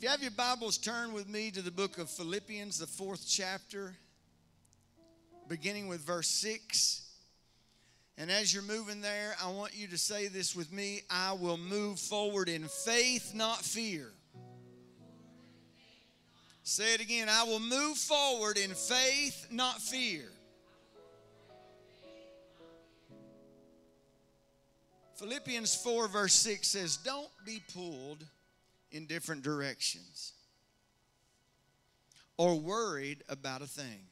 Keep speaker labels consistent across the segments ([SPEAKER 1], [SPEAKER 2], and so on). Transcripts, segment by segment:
[SPEAKER 1] If you have your Bibles, turn with me to the book of Philippians, the fourth chapter, beginning with verse 6. And as you're moving there, I want you to say this with me I will move forward in faith, not fear. Say it again I will move forward in faith, not fear. Philippians 4, verse 6 says, Don't be pulled in different directions or worried about a thing.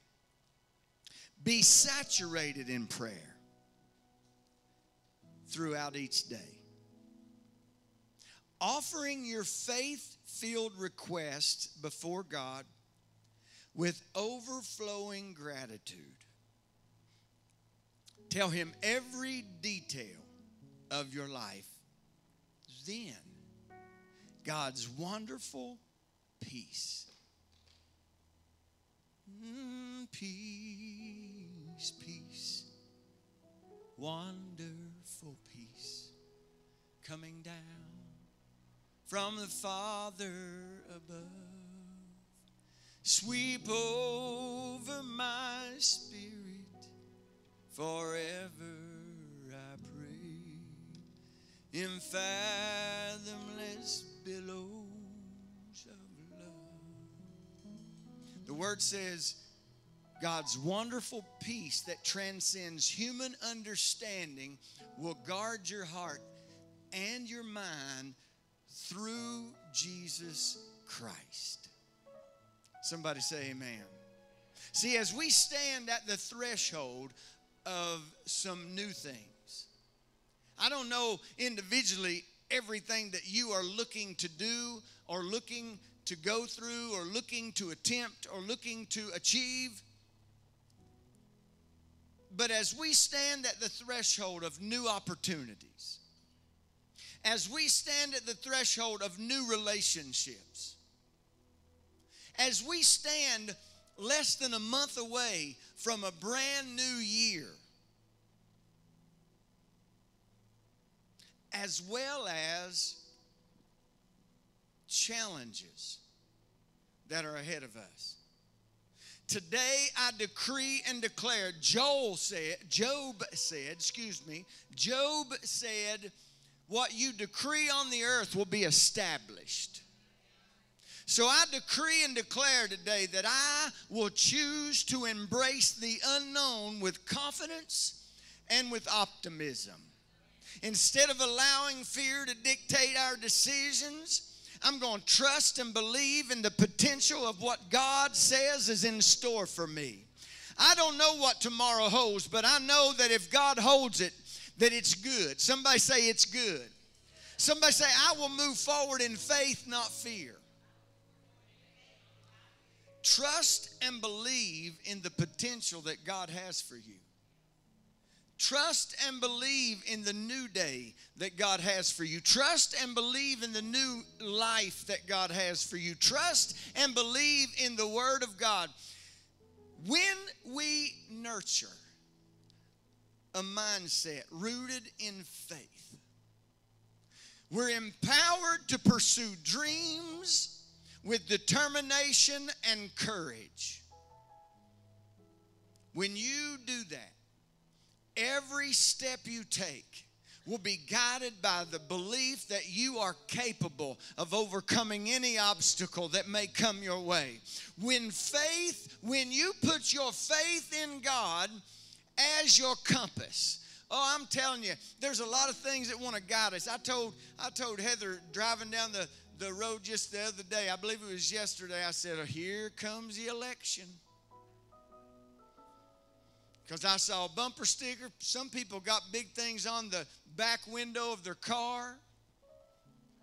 [SPEAKER 1] Be saturated in prayer throughout each day. Offering your faith filled requests before God with overflowing gratitude. Tell Him every detail of your life. Then God's wonderful peace. Mm, peace, peace, wonderful peace coming down from the Father above. Sweep over my spirit forever, I pray. In fathomless billows of love. The word says, God's wonderful peace that transcends human understanding will guard your heart and your mind through Jesus Christ. Somebody say amen. See, as we stand at the threshold of some new things, I don't know individually everything that you are looking to do or looking to go through or looking to attempt or looking to achieve. But as we stand at the threshold of new opportunities, as we stand at the threshold of new relationships, as we stand less than a month away from a brand new year, as well as challenges that are ahead of us. Today I decree and declare, Joel said, Job said, excuse me, Job said, what you decree on the earth will be established. So I decree and declare today that I will choose to embrace the unknown with confidence and with optimism. Instead of allowing fear to dictate our decisions, I'm going to trust and believe in the potential of what God says is in store for me. I don't know what tomorrow holds, but I know that if God holds it, that it's good. Somebody say it's good. Somebody say, I will move forward in faith, not fear. Trust and believe in the potential that God has for you. Trust and believe in the new day that God has for you. Trust and believe in the new life that God has for you. Trust and believe in the Word of God. When we nurture a mindset rooted in faith, we're empowered to pursue dreams with determination and courage. When you do that, every step you take will be guided by the belief that you are capable of overcoming any obstacle that may come your way. When faith, when you put your faith in God as your compass, Oh, I'm telling you, there's a lot of things that want to guide us. I told I told Heather driving down the, the road just the other day, I believe it was yesterday, I said, oh, Here comes the election. Because I saw a bumper sticker. Some people got big things on the back window of their car.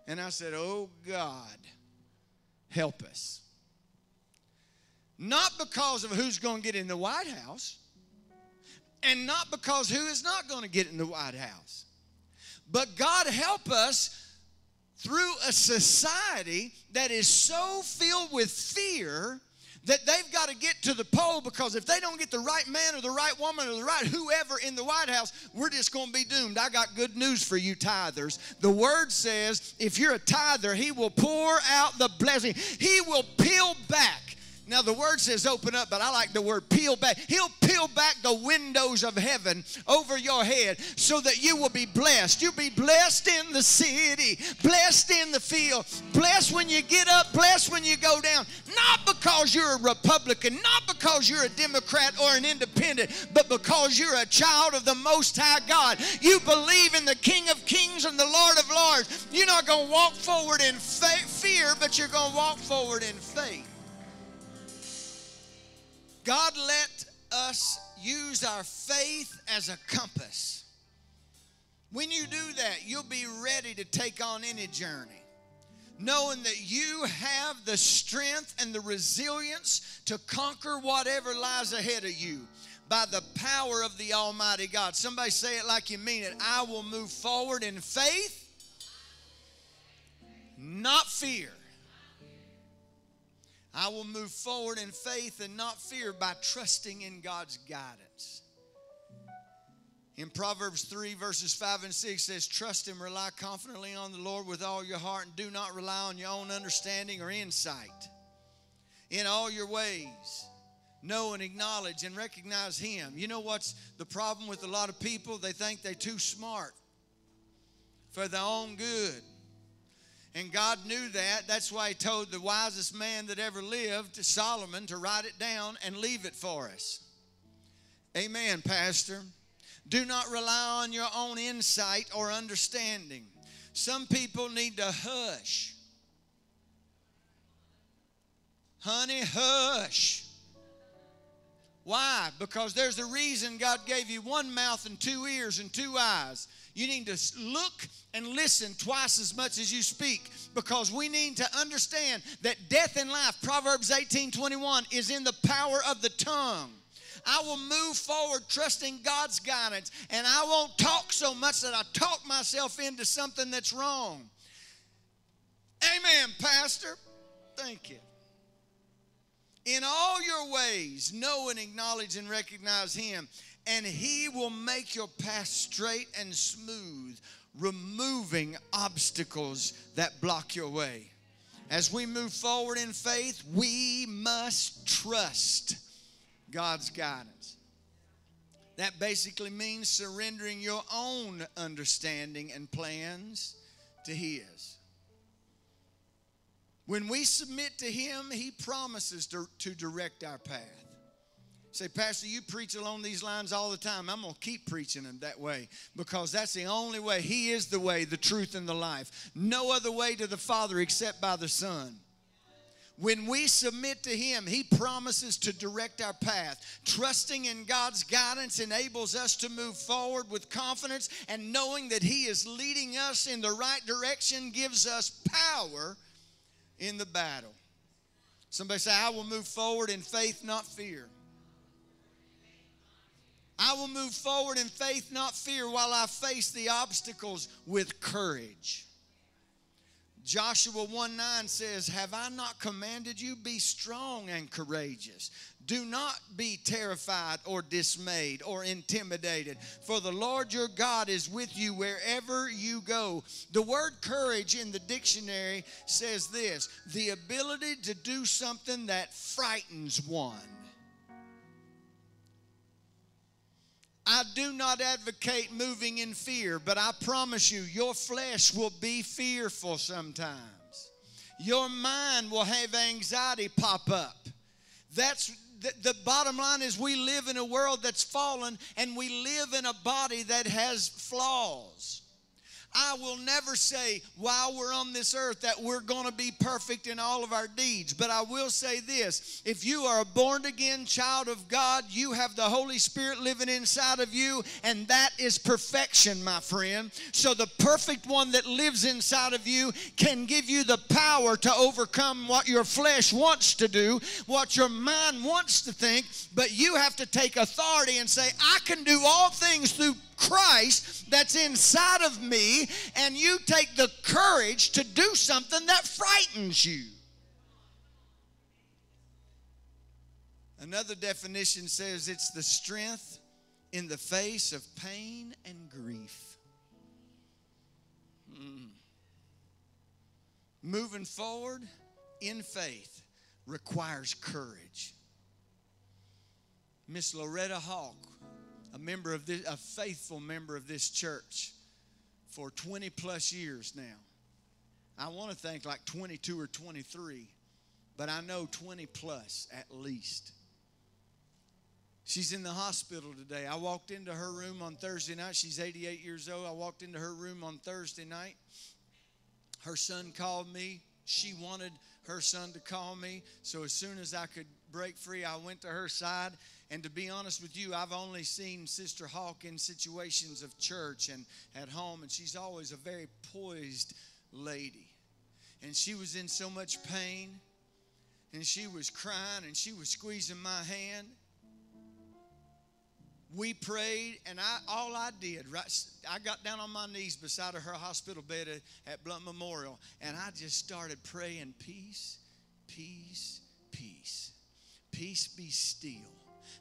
[SPEAKER 1] And I said, Oh God, help us. Not because of who's going to get in the White House, and not because who is not going to get in the White House, but God help us through a society that is so filled with fear that they've got to get to the poll because if they don't get the right man or the right woman or the right whoever in the White House, we're just going to be doomed. I got good news for you, tithers. The word says if you're a tither, he will pour out the blessing, he will peel back now, the word says open up, but I like the word peel back. He'll peel back the windows of heaven over your head so that you will be blessed. You'll be blessed in the city, blessed in the field, blessed when you get up, blessed when you go down. Not because you're a Republican, not because you're a Democrat or an independent, but because you're a child of the Most High God. You believe in the King of Kings and the Lord of Lords. You're not going to walk forward in fear, but you're going to walk forward in faith. God let us use our faith as a compass. When you do that, you'll be ready to take on any journey, knowing that you have the strength and the resilience to conquer whatever lies ahead of you by the power of the Almighty God. Somebody say it like you mean it. I will move forward in faith, not fear. I will move forward in faith and not fear by trusting in God's guidance. In Proverbs 3, verses 5 and 6 says, Trust and rely confidently on the Lord with all your heart, and do not rely on your own understanding or insight. In all your ways, know and acknowledge and recognize Him. You know what's the problem with a lot of people? They think they're too smart for their own good. And God knew that. That's why He told the wisest man that ever lived, Solomon, to write it down and leave it for us. Amen, Pastor. Do not rely on your own insight or understanding. Some people need to hush. Honey, hush. Why? Because there's a reason God gave you one mouth and two ears and two eyes. You need to look and listen twice as much as you speak because we need to understand that death and life, Proverbs 18 21, is in the power of the tongue. I will move forward trusting God's guidance and I won't talk so much that I talk myself into something that's wrong. Amen, Pastor. Thank you. In all your ways, know and acknowledge and recognize Him, and He will make your path straight and smooth, removing obstacles that block your way. As we move forward in faith, we must trust God's guidance. That basically means surrendering your own understanding and plans to His. When we submit to Him, He promises to, to direct our path. Say, Pastor, you preach along these lines all the time. I'm going to keep preaching them that way because that's the only way. He is the way, the truth, and the life. No other way to the Father except by the Son. When we submit to Him, He promises to direct our path. Trusting in God's guidance enables us to move forward with confidence, and knowing that He is leading us in the right direction gives us power in the battle. Somebody say, I will move forward in faith, not fear. Will move forward in faith, not fear, while I face the obstacles with courage. Joshua 1 9 says, Have I not commanded you? Be strong and courageous. Do not be terrified or dismayed or intimidated, for the Lord your God is with you wherever you go. The word courage in the dictionary says this the ability to do something that frightens one. I do not advocate moving in fear, but I promise you, your flesh will be fearful sometimes. Your mind will have anxiety pop up. That's the, the, bottom line is we live in a world that's fallen and we live in a body that has flaws. I will never say while we're on this earth that we're going to be perfect in all of our deeds. But I will say this if you are a born again child of God, you have the Holy Spirit living inside of you, and that is perfection, my friend. So the perfect one that lives inside of you can give you the power to overcome what your flesh wants to do, what your mind wants to think, but you have to take authority and say, I can do all things through Christ that's inside of me, and you take the courage to do something that frightens you. Another definition says it's the strength in the face of pain and grief. Mm. Moving forward in faith requires courage. Miss Loretta Hawk, a member of this, a faithful member of this church for 20 plus years now. I want to think like 22 or 23, but I know 20 plus at least. She's in the hospital today. I walked into her room on Thursday night. She's 88 years old. I walked into her room on Thursday night. Her son called me. She wanted her son to call me. So as soon as I could break free, I went to her side. And to be honest with you, I've only seen Sister Hawk in situations of church and at home, and she's always a very poised lady. And she was in so much pain, and she was crying, and she was squeezing my hand we prayed, and I all I did, right, I got down on my knees beside her hospital bed at, at Blount Memorial, and I just started praying, peace, peace, peace, peace be still.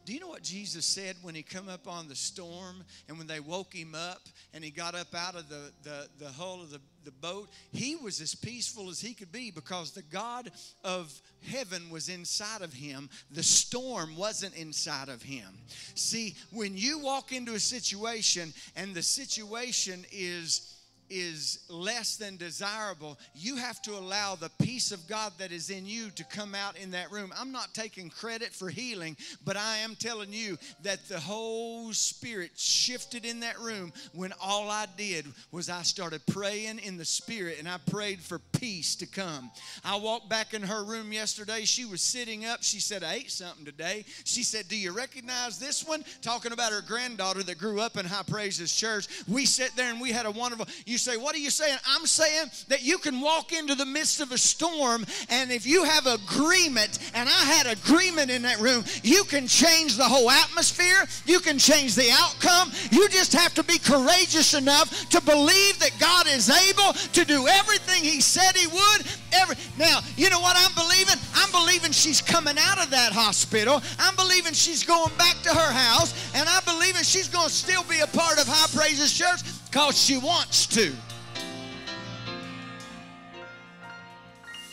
[SPEAKER 1] Do you know what Jesus said when he come up on the storm and when they woke him up and he got up out of the, the, the hull of the, the boat? He was as peaceful as he could be because the God of heaven was inside of him. The storm wasn't inside of him. See, when you walk into a situation and the situation is is less than desirable, you have to allow the peace of God that is in you to come out in that room. I'm not taking credit for healing, but I am telling you that the whole spirit shifted in that room when all I did was I started praying in the spirit and I prayed for peace to come. I walked back in her room yesterday. She was sitting up. She said, I ate something today. She said, Do you recognize this one? Talking about her granddaughter that grew up in High Praises Church. We sat there and we had a wonderful. You say, What are you saying? I'm saying that you can walk into the midst of a storm, and if you have agreement, and I had agreement in that room, you can change the whole atmosphere, you can change the outcome. You just have to be courageous enough to believe that God is able to do everything He said He would. Every, now, you know what I'm believing? I'm believing she's coming out of that hospital. I'm believing she's going back to her house, and I'm believing she's going to still be a part of High Praises Church because she wants to.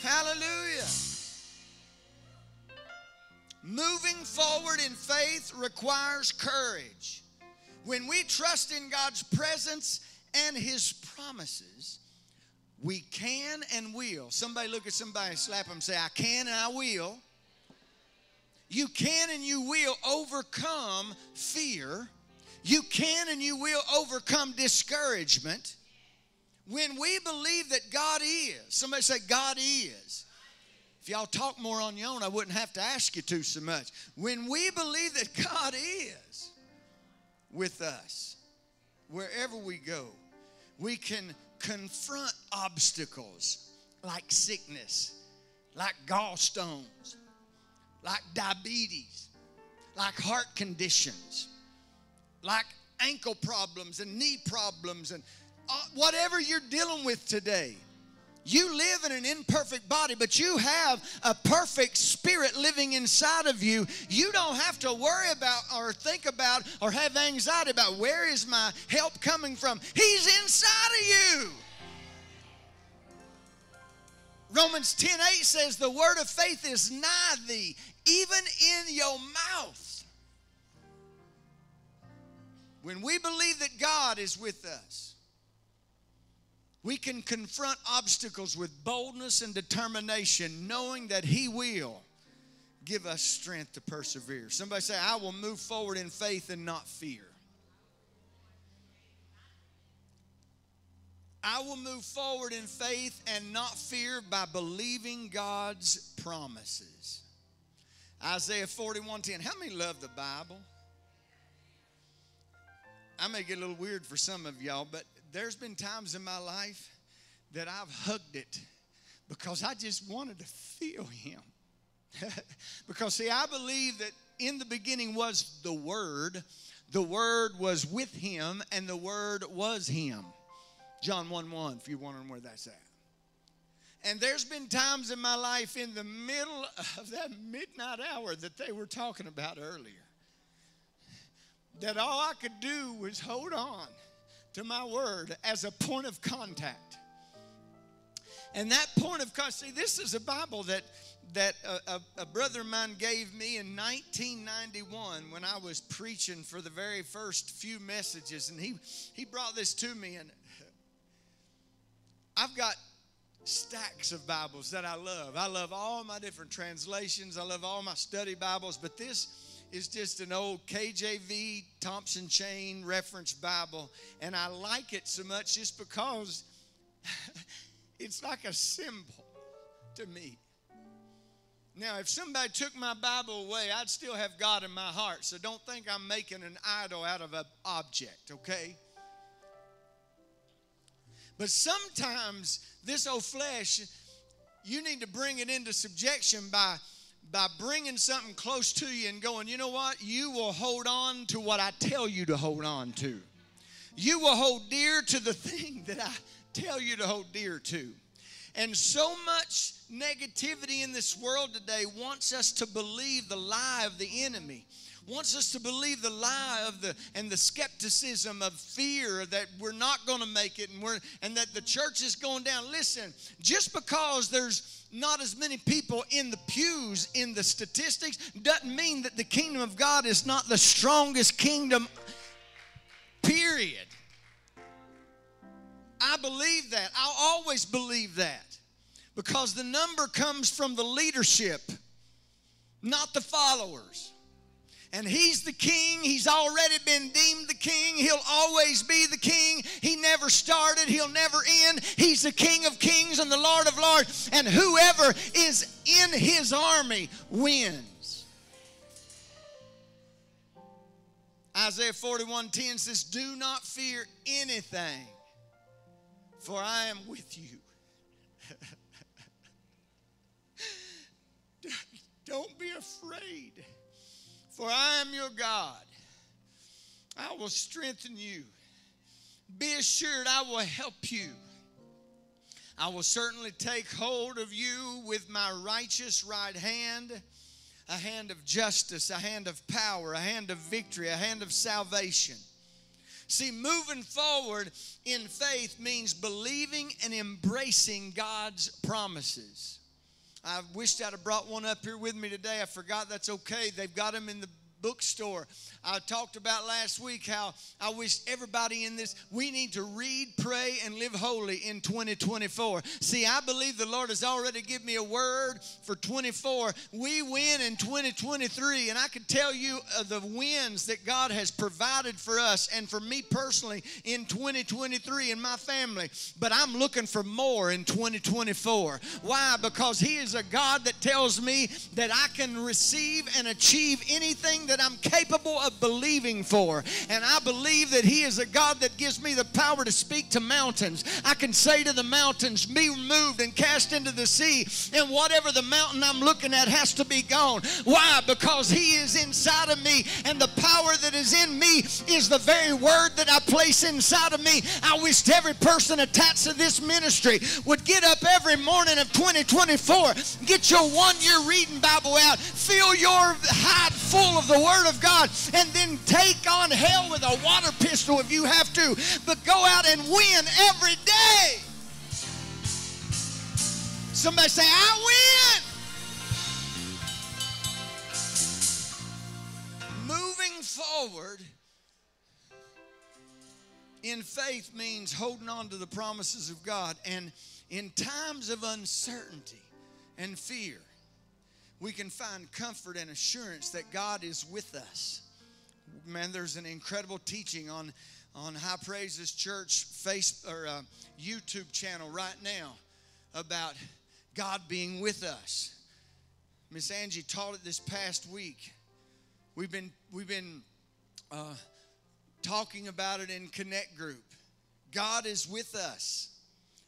[SPEAKER 1] Hallelujah. Moving forward in faith requires courage. When we trust in God's presence and His promises, we can and will. Somebody look at somebody slap them say, I can and I will. You can and you will overcome fear you can and you will overcome discouragement when we believe that God is. Somebody say, God is. If y'all talk more on your own, I wouldn't have to ask you to so much. When we believe that God is with us, wherever we go, we can confront obstacles like sickness, like gallstones, like diabetes, like heart conditions like ankle problems and knee problems and uh, whatever you're dealing with today. You live in an imperfect body, but you have a perfect spirit living inside of you. You don't have to worry about or think about or have anxiety about where is my help coming from. He's inside of you. Romans 10 8 says, The word of faith is nigh thee, even in your mouth. When we believe that God is with us, we can confront obstacles with boldness and determination, knowing that He will give us strength to persevere. Somebody say, I will move forward in faith and not fear. I will move forward in faith and not fear by believing God's promises. Isaiah 41:10. How many love the Bible? I may get a little weird for some of y'all, but there's been times in my life that I've hugged it because I just wanted to feel Him. because, see, I believe that in the beginning was the Word, the Word was with Him, and the Word was Him. John 1 1, if you're wondering where that's at. And there's been times in my life in the middle of that midnight hour that they were talking about earlier that all I could do was hold on to my word as a point of contact. And that point of contact, see, this is a Bible that that a, a, a, brother of mine gave me in 1991 when I was preaching for the very first few messages, and he he brought this to me, and I've got stacks of Bibles that I love. I love all my different translations. I love all my study Bibles, but this is just an old KJV Thompson Chain reference Bible, and I like it so much just because it's like a symbol to me. Now, if somebody took my Bible away, I'd still have God in my heart. So don't think I'm making an idol out of an object, okay? But sometimes this old flesh, you need to bring it into subjection by by bringing something close to you and going, you know what? You will hold on to what I tell you to hold on to. You will hold dear to the thing that I tell you to hold dear to. And so much negativity in this world today wants us to believe the lie of the enemy wants us to believe the lie of the and the skepticism of fear that we're not going to make it and we're and that the church is going down. Listen just because there's not as many people in the pews in the statistics doesn't mean that the kingdom of god is not the strongest kingdom period. I believe that. I'll always believe that. Because the number comes from the leadership, not the followers. And he's the king. He's already been deemed the king. He'll always be the king. He never started, he'll never end. He's the king of kings and the lord of lords. And whoever is in his army wins. Isaiah 41:10 says, Do not fear anything, for I am with you. Don't be afraid, for I am your God. I will strengthen you. Be assured, I will help you. I will certainly take hold of you with my righteous right hand, a hand of justice, a hand of power, a hand of victory, a hand of salvation. See, moving forward in faith means believing and embracing God's promises. I wished I'd have brought one up here with me today. I forgot that's okay. They've got them in the bookstore. I talked about last week how I wish everybody in this, we need to read, pray, and live holy in 2024. See, I believe the Lord has already given me a word for 24. We win in 2023, and I can tell you uh, the wins that God has provided for us and for me personally in 2023 and my family. But I'm looking for more in 2024. Why? Because He is a God that tells me that I can receive and achieve anything that I'm capable of believing for. And I believe that He is a God that gives me the power to speak to mountains. I can say to the mountains, Be removed and cast into the sea. And whatever the mountain I'm looking at has to be gone. Why? Because He is inside of me. And the power that is in me is the very word that I place inside of me. I wish every person attached to this ministry would get up every morning of 2024, get your one year reading Bible out, fill your hide full of the Word of God, and then take on hell with a water pistol if you have to, but go out and win every day. Somebody say, I win. Moving forward in faith means holding on to the promises of God. And in times of uncertainty and fear, we can find comfort and assurance that God is with us. Man, there's an incredible teaching on on High Praises Church face or uh, YouTube channel right now about God being with us. Miss Angie taught it this past week. We've been we've been uh, talking about it in Connect Group. God is with us.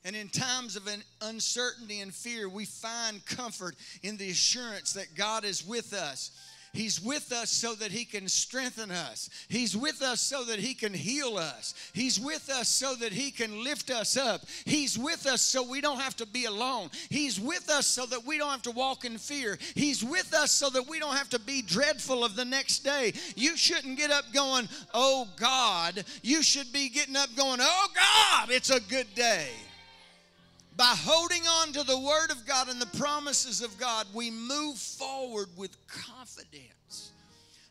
[SPEAKER 1] And in times of uncertainty and fear, we find comfort in the assurance that God is with us. He's with us so that He can strengthen us. He's with us so that He can heal us. He's with us so that He can lift us up. He's with us so we don't have to be alone. He's with us so that we don't have to walk in fear. He's with us so that we don't have to be dreadful of the next day. You shouldn't get up going, Oh God. You should be getting up going, Oh God, it's a good day. By holding on to the Word of God and the promises of God, we move forward with confidence,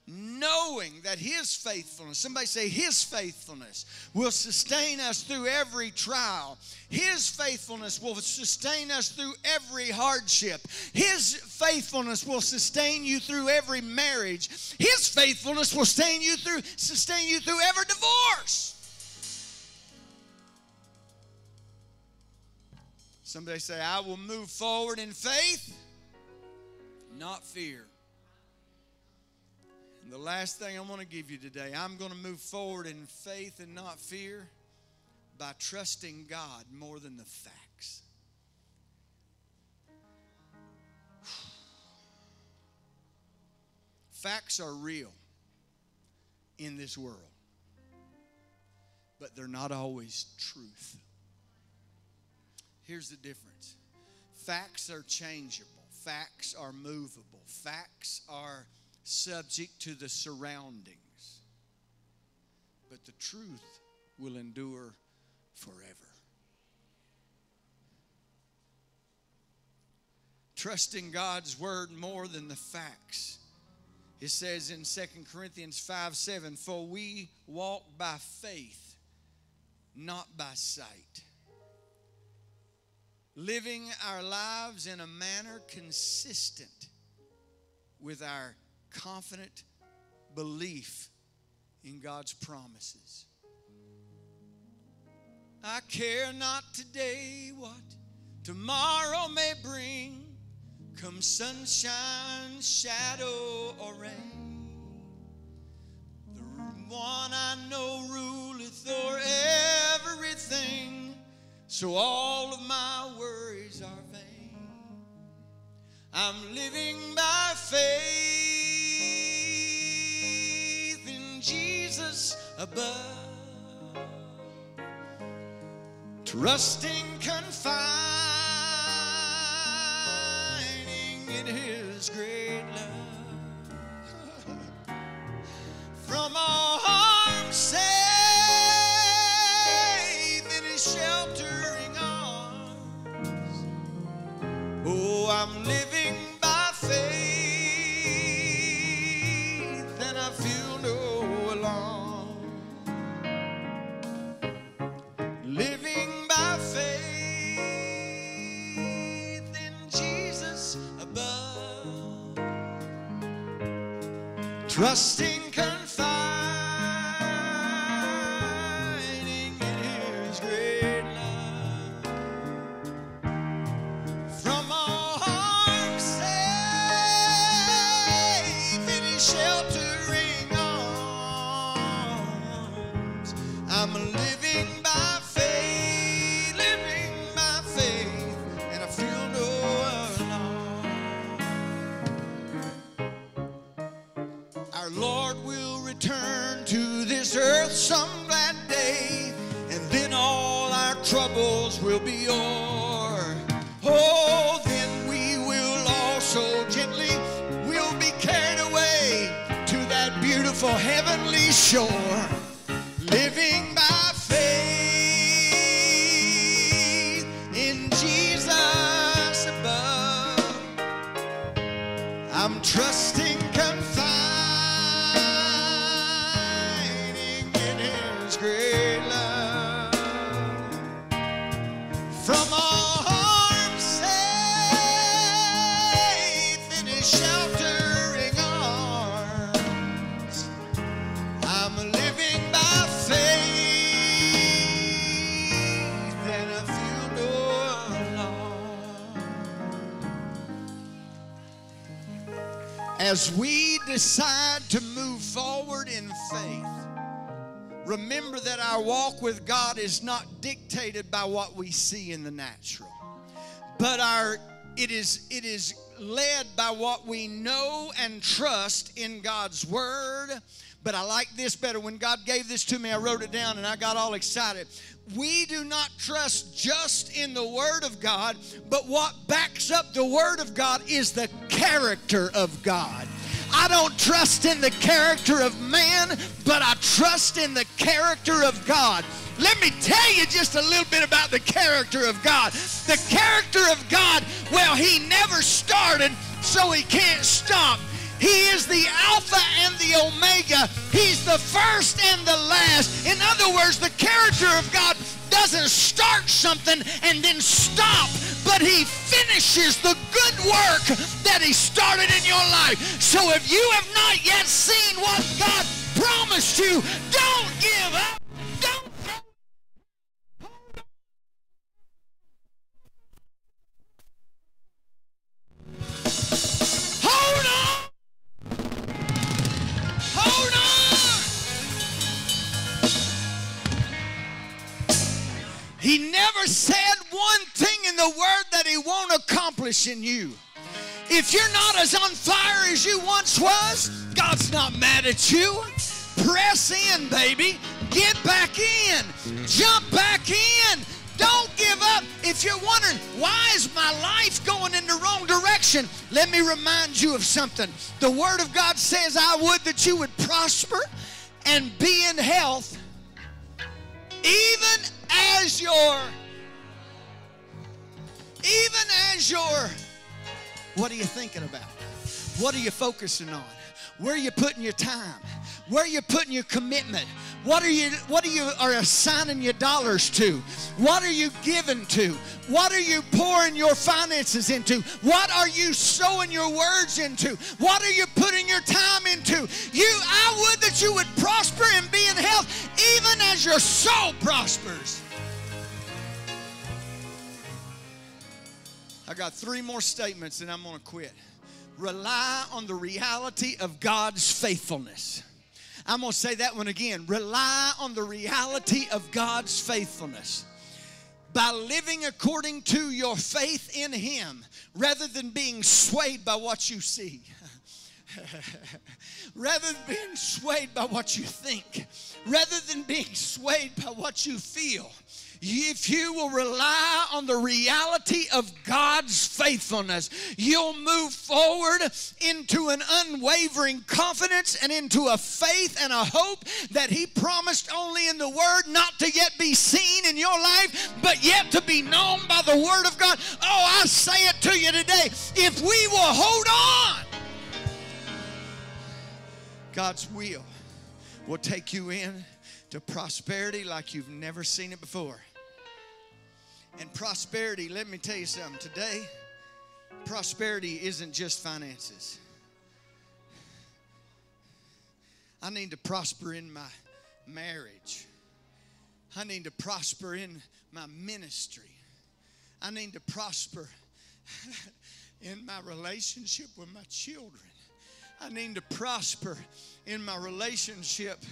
[SPEAKER 1] knowing that His faithfulness, somebody say, His faithfulness will sustain us through every trial. His faithfulness will sustain us through every hardship. His faithfulness will sustain you through every marriage. His faithfulness will sustain you through, sustain you through every divorce. Somebody say, I will move forward in faith, not fear. And the last thing I want to give you today, I'm going to move forward in faith and not fear by trusting God more than the facts. Facts are real in this world, but they're not always truth. Here's the difference facts are changeable, facts are movable, facts are subject to the surroundings. But the truth will endure forever. Trusting God's word more than the facts. It says in 2 Corinthians 5 7, For we walk by faith, not by sight living our lives in a manner consistent with our confident belief in God's promises. I care not today what tomorrow may bring, come sunshine, shadow, or rain. The one I know ruleth o'er everything so all of my worries are vain. I'm living by faith in Jesus above, trusting, confiding in His great love. Trusting Show. As we decide to move forward in faith, remember that our walk with God is not dictated by what we see in the natural, but our it is it is led by what we know and trust in God's Word. But I like this better. When God gave this to me, I wrote it down and I got all excited. We do not trust just in the Word of God, but what backs up the Word of God is the character of God. I don't trust in the character of man, but I trust in the character of God. Let me tell you just a little bit about the character of God. The character of God, well, He never started, so He can't stop. Omega. He's the first and the last. In other words, the character of God doesn't start something and then stop, but He finishes the good work that He started in your life. So if you have not yet seen what God promised you, don't give up. Accomplish in you. If you're not as on fire as you once was, God's not mad at you. Press in, baby. Get back in. Jump back in. Don't give up. If you're wondering, why is my life going in the wrong direction? Let me remind you of something. The Word of God says, I would that you would prosper and be in health, even as your, even as your, what are you thinking about? What are you focusing on? Where are you putting your time? Where are you putting your commitment? What are you what are you are assigning your dollars to? What are you giving to? What are you pouring your finances into? What are you sowing your words into? What are you putting your time into? You I would that you would prosper and be in health even as your soul prospers. I got three more statements and I'm going to quit. Rely on the reality of God's faithfulness. I'm going to say that one again. Rely on the reality of God's faithfulness. By living according to your faith in Him rather than being swayed by what you see. rather than being swayed by what you think, rather than being swayed by what you feel, if you will rely on the reality of God's faithfulness, you'll move forward into an unwavering confidence and into a faith and a hope that He promised only in the Word, not to yet be seen in your life, but yet to be known by the Word of God. Oh, I say it to you today. If we will hold on, God's will will take you in to prosperity like you've never seen it before. And prosperity, let me tell you something. Today, prosperity isn't just finances. I need to prosper in my marriage. I need to prosper in my ministry. I need to prosper in my relationship with my children. I need to prosper in my relationship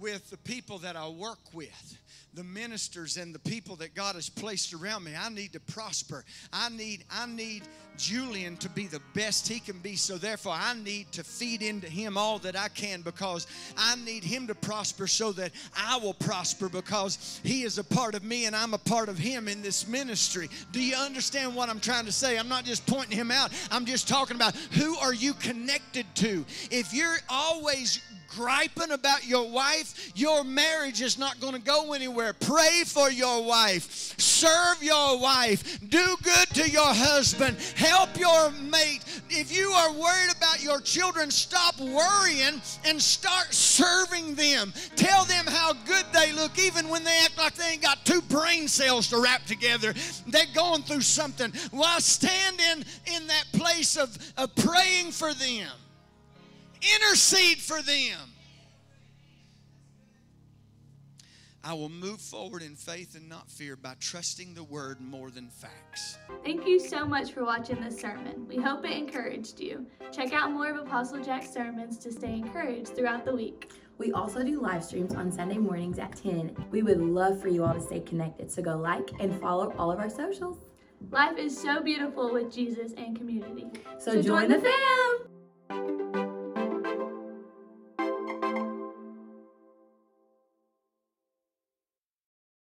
[SPEAKER 1] with the people that I work with the ministers and the people that God has placed around me. I need to prosper. I need I need Julian to be the best he can be. So therefore I need to feed into him all that I can because I need him to prosper so that I will prosper because he is a part of me and I'm a part of him in this ministry. Do you understand what I'm trying to say? I'm not just pointing him out. I'm just talking about who are you connected to? If you're always griping about your wife, your marriage is not going to go anywhere. Pray for your wife, serve your wife, do good to your husband, help your mate. If you are worried about your children, stop worrying and start serving them. Tell them how good they look, even when they act like they ain't got two brain cells to wrap together. They're going through something. Well, stand in, in that place of, of praying for them intercede for them. I will move forward in faith and not fear by trusting the word more than facts.
[SPEAKER 2] Thank you so much for watching this sermon. We hope it encouraged you. Check out more of Apostle Jack's sermons to stay encouraged throughout the week.
[SPEAKER 3] We also do live streams on Sunday mornings at 10. We would love for you all to stay connected, so go like and follow all of our socials.
[SPEAKER 2] Life is so beautiful with Jesus and community.
[SPEAKER 3] So, join, the fam!